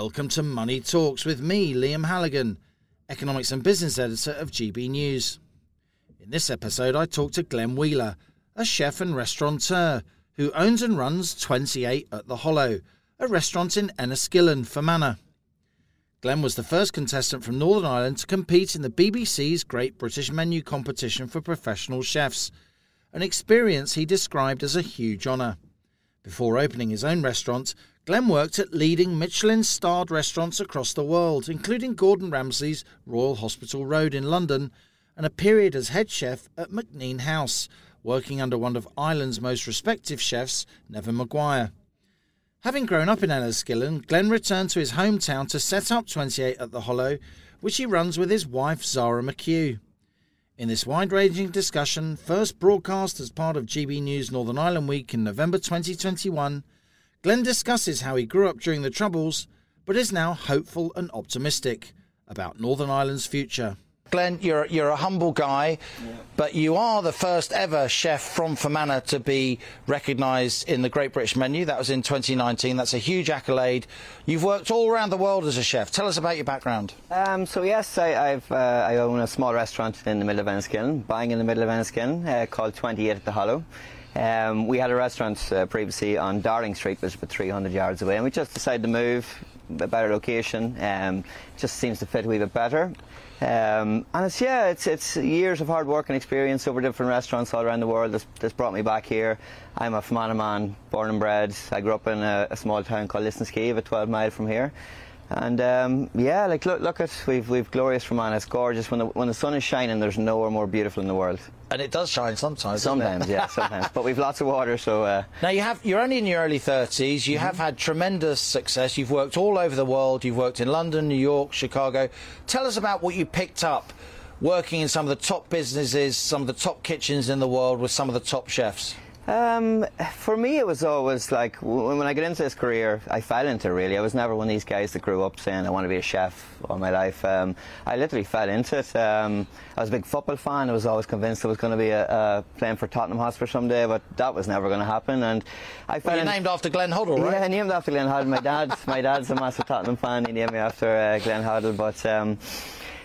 Welcome to Money Talks with me, Liam Halligan, Economics and Business Editor of GB News. In this episode, I talk to Glenn Wheeler, a chef and restaurateur who owns and runs 28 at the Hollow, a restaurant in Enniskillen, Fermanagh. Glenn was the first contestant from Northern Ireland to compete in the BBC's Great British Menu competition for professional chefs, an experience he described as a huge honour. Before opening his own restaurant, Glenn worked at leading Michelin starred restaurants across the world, including Gordon Ramsay's Royal Hospital Road in London, and a period as head chef at MacNean House, working under one of Ireland's most respected chefs, Neven Maguire. Having grown up in Enniskillen, Glenn returned to his hometown to set up 28 at the Hollow, which he runs with his wife Zara McHugh. In this wide ranging discussion, first broadcast as part of GB News Northern Ireland Week in November 2021, Glenn discusses how he grew up during the Troubles, but is now hopeful and optimistic about Northern Ireland's future. Glenn, you're you're a humble guy, yeah. but you are the first ever chef from Fermanagh to be recognised in the Great British Menu. That was in 2019. That's a huge accolade. You've worked all around the world as a chef. Tell us about your background. Um, so yes, I, uh, I, own a small restaurant in the middle of Enniskillen, buying in the middle of Enniskillen, uh, called 28 at the Hollow. Um, we had a restaurant uh, previously on Darling Street, which was about 300 yards away, and we just decided to move a better location. Um, just seems to fit a wee bit better. Um, and it's yeah, it's it's years of hard work and experience over different restaurants all around the world that's, that's brought me back here. I'm a Fermanagh man, born and bred. I grew up in a, a small town called Lisnaskea, a 12 mile from here. And um, yeah, like look, look at we've we've glorious Fermanagh. It's gorgeous when the when the sun is shining. There's nowhere more beautiful in the world. And it does shine sometimes. Sometimes, yeah, sometimes. But we've lots of water, so. Uh... Now you have you're only in your early 30s. You mm-hmm. have had tremendous success. You've worked all over the world. You've worked in London, New York, Chicago. Tell us about what you picked up working in some of the top businesses, some of the top kitchens in the world with some of the top chefs. Um, for me, it was always like when I got into this career, I fell into it really. I was never one of these guys that grew up saying I want to be a chef all my life. Um, I literally fell into it. Um, I was a big football fan. I was always convinced I was going to be a, a playing for Tottenham Hotspur someday, but that was never going to happen. And I fell well, you're named after Glenn Hoddle, right? Yeah, I named after Glenn Hoddle. My dad, my dad's a massive Tottenham fan. He named me after uh, Glenn Hoddle, but.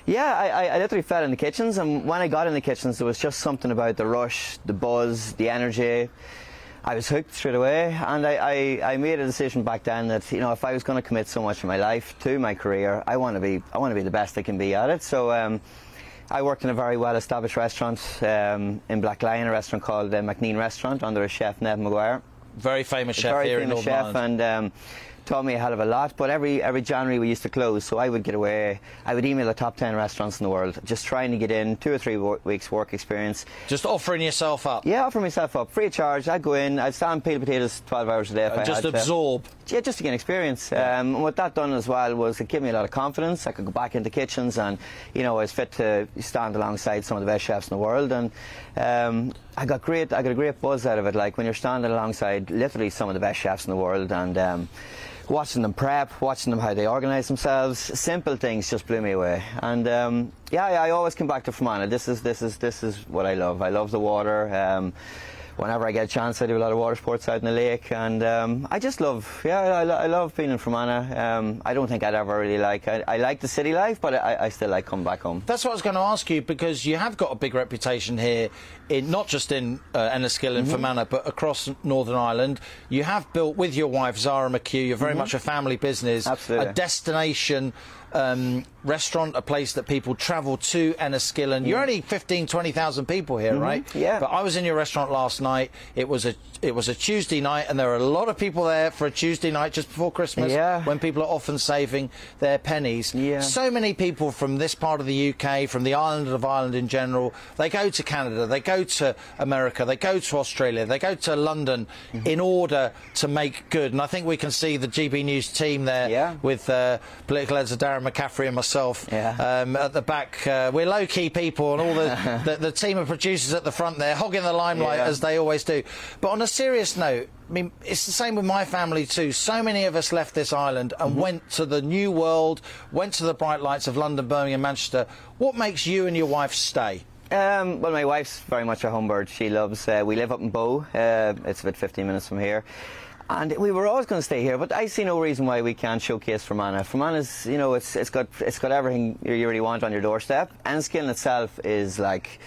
Yeah, I, I literally fell in the kitchens, and when I got in the kitchens, there was just something about the rush, the buzz, the energy. I was hooked straight away, and I, I, I made a decision back then that you know if I was going to commit so much of my life to my career, I want to be I want to be the best I can be at it. So. Um, I worked in a very well-established restaurant um, in Blacklion, a restaurant called the MacNean Restaurant under a chef, Ned Maguire. Very famous chef very here famous in chef, and um, taught me a hell of a lot. But every every January we used to close, so I would get away. I would email the top ten restaurants in the world, just trying to get in two or three weeks work experience. Just offering yourself up. Yeah, offering myself up, free of charge. I'd go in, I'd stand peel potatoes twelve hours a day. Uh, I just absorb. To. Yeah, just to gain experience. Yeah. Um, what that done as well was it gave me a lot of confidence. I could go back into kitchens, and you know, I was fit to stand alongside some of the best chefs in the world, and um, I got great. I got a great buzz out of it. Like when you're standing alongside literally some of the best chefs in the world, and um, watching them prep, watching them how they organise themselves, simple things just blew me away. And um, yeah, I always come back to Fermanagh. This is this is this is what I love. I love the water. Um, whenever I get a chance, I do a lot of water sports out in the lake, and um, I just love, yeah, I, I love being in Fermanagh. Um, I don't think I'd ever really like, I, I like the city life, but I, I, still like coming back home. That's what I was going to ask you because you have got a big reputation here, in not just in uh, Enniskillen and mm-hmm. Fermanagh, but across Northern Ireland. You have built with your wife Zara McHugh. You're very mm-hmm. much a family business, Absolutely. a destination um, restaurant, a place that people travel to, Enniskillen. Mm. You're only 15, 20,000 people here, mm -hmm. right? Yeah. But I was in your restaurant last night. It was a it was a Tuesday night, and there are a lot of people there for a Tuesday night just before Christmas, yeah. when people are often saving their pennies. Yeah. So many people from this part of the UK, from the island of Ireland in general, they go to Canada, they go to America, they go to Australia, they go to London mm -hmm. in order to make good. And I think we can see the GB News team there yeah. with uh, political editor Darren McCaffrey and myself um, at the back. Uh, we're low key people, and all the, the, the, team of producers at the front there, hogging the limelight as they always do. But on a serious note, I mean, it's the same with my family too. So many of us left this island and mm -hmm. went to the new world, went to the bright lights of London, Birmingham, Manchester. What makes you and your wife stay? Um, well, my wife's very much a homebird. She loves. Uh, we live up in Bow. Uh, it's about 15 minutes from here And we were always going to stay here, but I see no reason why we can't showcase Fermanagh. Fermanagh's, you know, it's it's got it's got everything you really want on your doorstep. Enniskillen itself is like.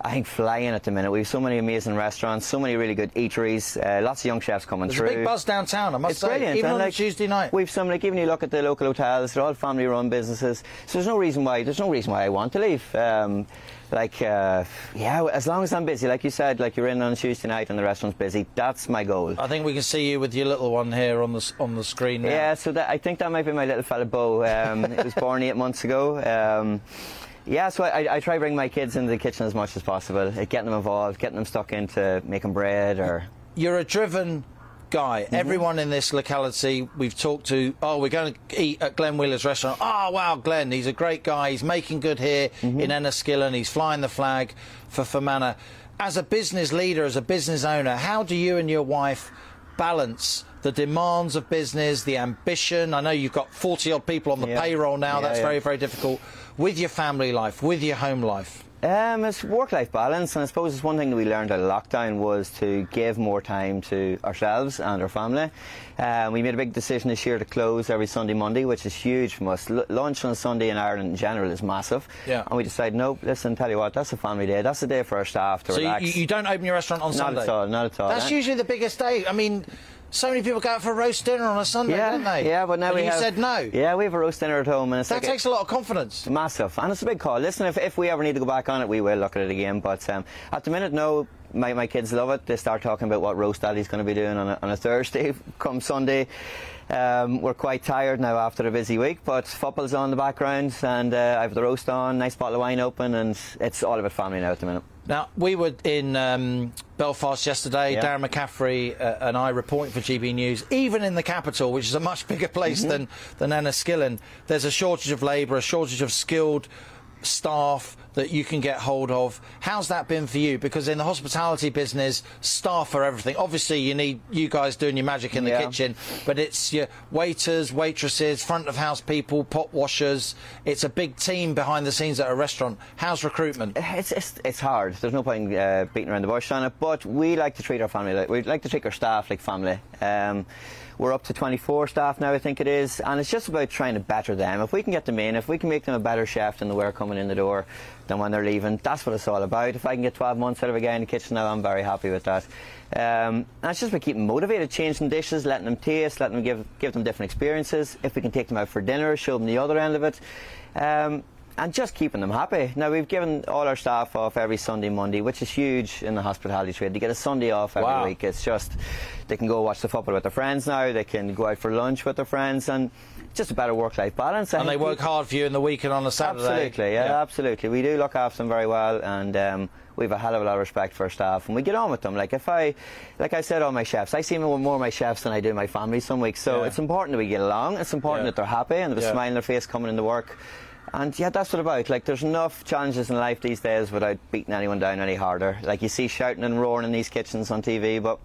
I think flying at the minute. We have so many amazing restaurants, so many really good eateries, uh, lots of young chefs coming There's through. a big buzz downtown, I must It's say. brilliant. Even and on like, Tuesday night. We've some like even you look at the local hotels, they're all family-run businesses. So there's no reason why there's no reason why I want to leave. Um, like uh, yeah, as long as I'm busy, like you said, like you're in on Tuesday night and the restaurant's busy. That's my goal. I think we can see you with your little one here on the on the screen now. Yeah, so that, I think that might be my little fella Bo. Um, it was born eight months ago. Um, yeah, so I, I try to bring my kids into the kitchen as much as possible, getting them involved, getting them stuck into making bread or You're a driven guy. Mm-hmm. Everyone in this locality we've talked to, oh, we're going to eat at Glenn Wheeler's restaurant. Oh, wow, Glenn, he's a great guy. He's making good here Mm-hmm. in Enniskillen. He's flying the flag for Fermanagh. As a business leader, as a business owner, how do you and your wife balance the demands of business, the ambition? I know you've got 40 odd people on the Yeah. payroll now. Yeah, That's yeah. very, very difficult. With your family life, with your home life. Um, it's work-life balance, and I suppose it's one thing that we learned out of lockdown was to give more time to ourselves and our family. Um, we made a big decision this year to close every Sunday, Monday, which is huge for us. L- lunch on Sunday in Ireland in general is massive. Yeah. And we decided, no, listen, tell you what, that's a family day. That's a day for our staff to So you, relax. you don't open your restaurant on not Sunday? at all, not at all. That's Eh? usually the biggest day. I mean, so many people go out for a roast dinner on a Sunday, yeah, don't they? yeah, but now and we you have, said no. Yeah, we have a roast dinner at home, and it's That like takes a lot of confidence. Massive, and it's a big call. Listen, if, if we ever need to go back on it, we will look at it again. But um, at the minute, no, my, my kids love it. They start talking about what roast daddy's going to be doing on a, on a Thursday come Sunday. Um, we're quite tired now after a busy week, but football's on the background, and uh, I have the roast on, nice bottle of wine open, and it's all about family now at the minute. Now, we were in um, Belfast yesterday. Yeah. Darren McCaffrey uh, and I reporting for GB News. Even in the capital, which is a much bigger place Mm-hmm. than, than Enniskillen, there's a shortage of labour, a shortage of skilled staff that you can get hold of. How's that been for you? Because in the hospitality business, staff are everything. Obviously, you need you guys doing your magic in the Yeah. kitchen, but it's your waiters, waitresses, front of house people, pot washers. It's a big team behind the scenes at a restaurant. How's recruitment? It's, it's, it's hard. There's no point uh, beating around the bush on it. But we like to treat our family like we like to treat our staff like family. Um, we're up to 24 staff now, I think it is, and it's just about trying to better them. If we can get them in, if we can make them a better chef than they were coming in the door, than when they're leaving, that's what it's all about. If I can get 12 months out of a guy in the kitchen now, I'm very happy with that. Um, and it's just about keeping motivated, changing dishes, letting them taste, letting them give give them different experiences. If we can take them out for dinner, show them the other end of it. Um, and just keeping them happy. Now we've given all our staff off every Sunday, Monday, which is huge in the hospitality trade. They get a Sunday off every Wow. week. It's just they can go watch the football with their friends now. They can go out for lunch with their friends, and just a better work-life balance. I And they work we- hard for you in the weekend on a Saturday. Absolutely, yeah, absolutely. We do look after them very well, and um, we have a hell of a lot of respect for our staff, and we get on with them. Like if I, like I said, all my chefs, I see more more of my chefs than I do my family some weeks. So Yeah. it's important that we get along. It's important Yeah. that they're happy and have a Yeah. smile on their face coming into work. And yeah, that's what about. Like, there's enough challenges in life these days without beating anyone down any harder. Like, you see shouting and roaring in these kitchens on TV, but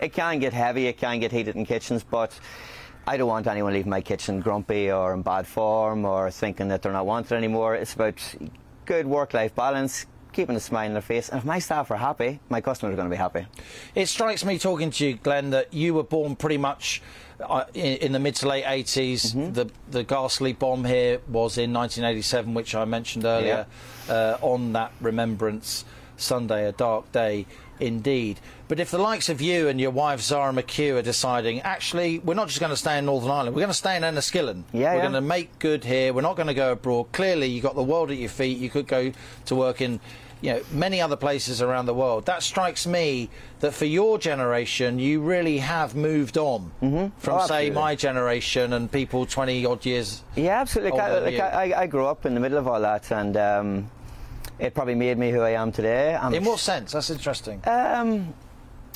it can get heavy, it can get heated in kitchens, but I don't want anyone leaving my kitchen grumpy or in bad form or thinking that they're not wanted anymore. It's about good work life balance, keeping a smile on their face. And if my staff are happy, my customers are going to be happy. It strikes me talking to you, Glenn, that you were born pretty much uh, in, in the mid to late 80s. Mm-hmm. The the ghastly bomb here was in 1987, which I mentioned earlier, uh, on that Remembrance Sunday, a dark day indeed. But if the likes of you and your wife Zara McHugh are deciding, actually, we're not just going to stay in Northern Ireland, we're going to stay in Enniskillen. Yeah, we're yeah. going to make good here. We're not going to go abroad. Clearly, you've got the world at your feet. You could go to work in you know, many other places around the world. That strikes me that for your generation, you really have moved on from, Oh, say, my generation and people 20 odd years. Yeah, absolutely. Like, I, like. I, I grew up in the middle of all that, and um, it probably made me who I am today. I'm In what sense? That's interesting. Um,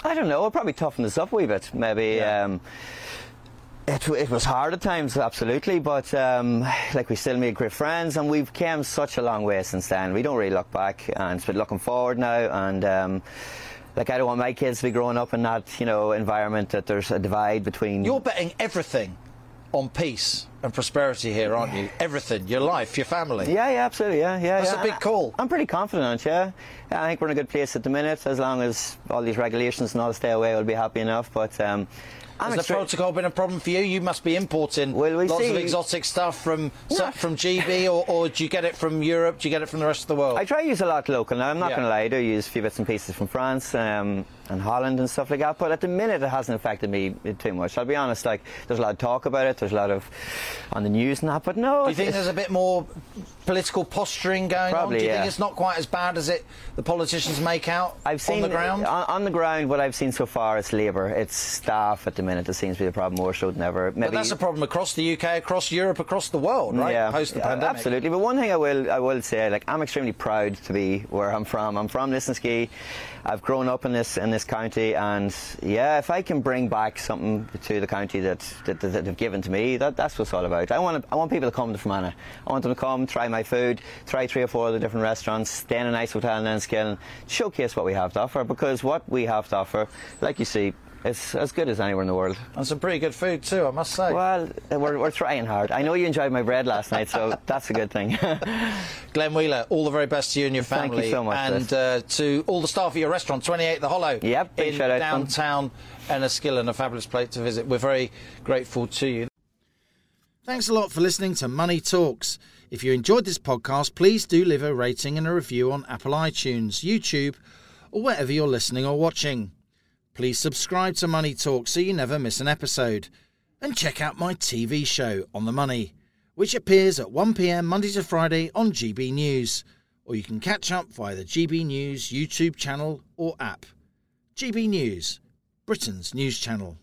I don't know. It probably toughened us up a wee bit. Maybe. Yeah. Um, it, it was hard at times, absolutely, but um, like we still made great friends, and we've came such a long way since then. We don't really look back, and it's been looking forward now. And um, like I don't want my kids to be growing up in that you know environment that there's a divide between. You're betting everything on peace and prosperity here, aren't you? Everything, your life, your family. Yeah, yeah, absolutely. Yeah, yeah. That's yeah. a big call. I'm pretty confident. Yeah. yeah, I think we're in a good place at the minute. As long as all these regulations and all stay away, we'll be happy enough. But um, Has the protocol been a problem for you? You must be importing Well, we lots of exotic stuff from No. from GB, or, or do you get it from Europe? Do you get it from the rest of the world? I try to use a lot local. Now, I'm not Yeah. going to lie, I do use a few bits and pieces from France um, and Holland and stuff like that. But at the minute, it hasn't affected me too much. I'll be honest. Like, there's a lot of talk about it. There's a lot of on the news and that. But no, Do you think there's a bit more political posturing going Probably, on? Do you yeah. think it's not quite as bad as it the politicians make out I've seen on the ground? On, on the ground, what I've seen so far, it's labour, it's staff at the minute. That seems to be the problem more so than ever. Maybe but that's a problem across the UK, across Europe, across the world, right? Yeah, Post the yeah, pandemic. absolutely. But one thing I will I will say, like I'm extremely proud to be where I'm from. I'm from Lisnaskea. I've grown up in this in this county, and yeah, if I can bring back something to the county that that, that, that they've given to me, that, that's what it's all about. I want I want people to come to Fermanagh. I want them to come, try my food, try three or four of the different restaurants, stay in a nice hotel in Enniskillen, showcase what we have to offer. Because what we have to offer, like you see, is as good as anywhere in the world. And some pretty good food too, I must say. Well, we're, we're trying hard. I know you enjoyed my bread last night, so that's a good thing. Glenn Wheeler, all the very best to you and your Thank you family. so much, And uh, to all the staff at your restaurant, 28 The Hollow. Yep, big in shout out to them. downtown Enniskillen, a fabulous place to visit. We're very grateful to you. Thanks a lot for listening to Money Talks. If you enjoyed this podcast, please do leave a rating and a review on Apple iTunes, YouTube, or wherever you're listening or watching. Please subscribe to Money Talks so you never miss an episode. And check out my TV show, On the Money, which appears at 1pm Monday to Friday on GB News, or you can catch up via the GB News YouTube channel or app. GB News, Britain's news channel.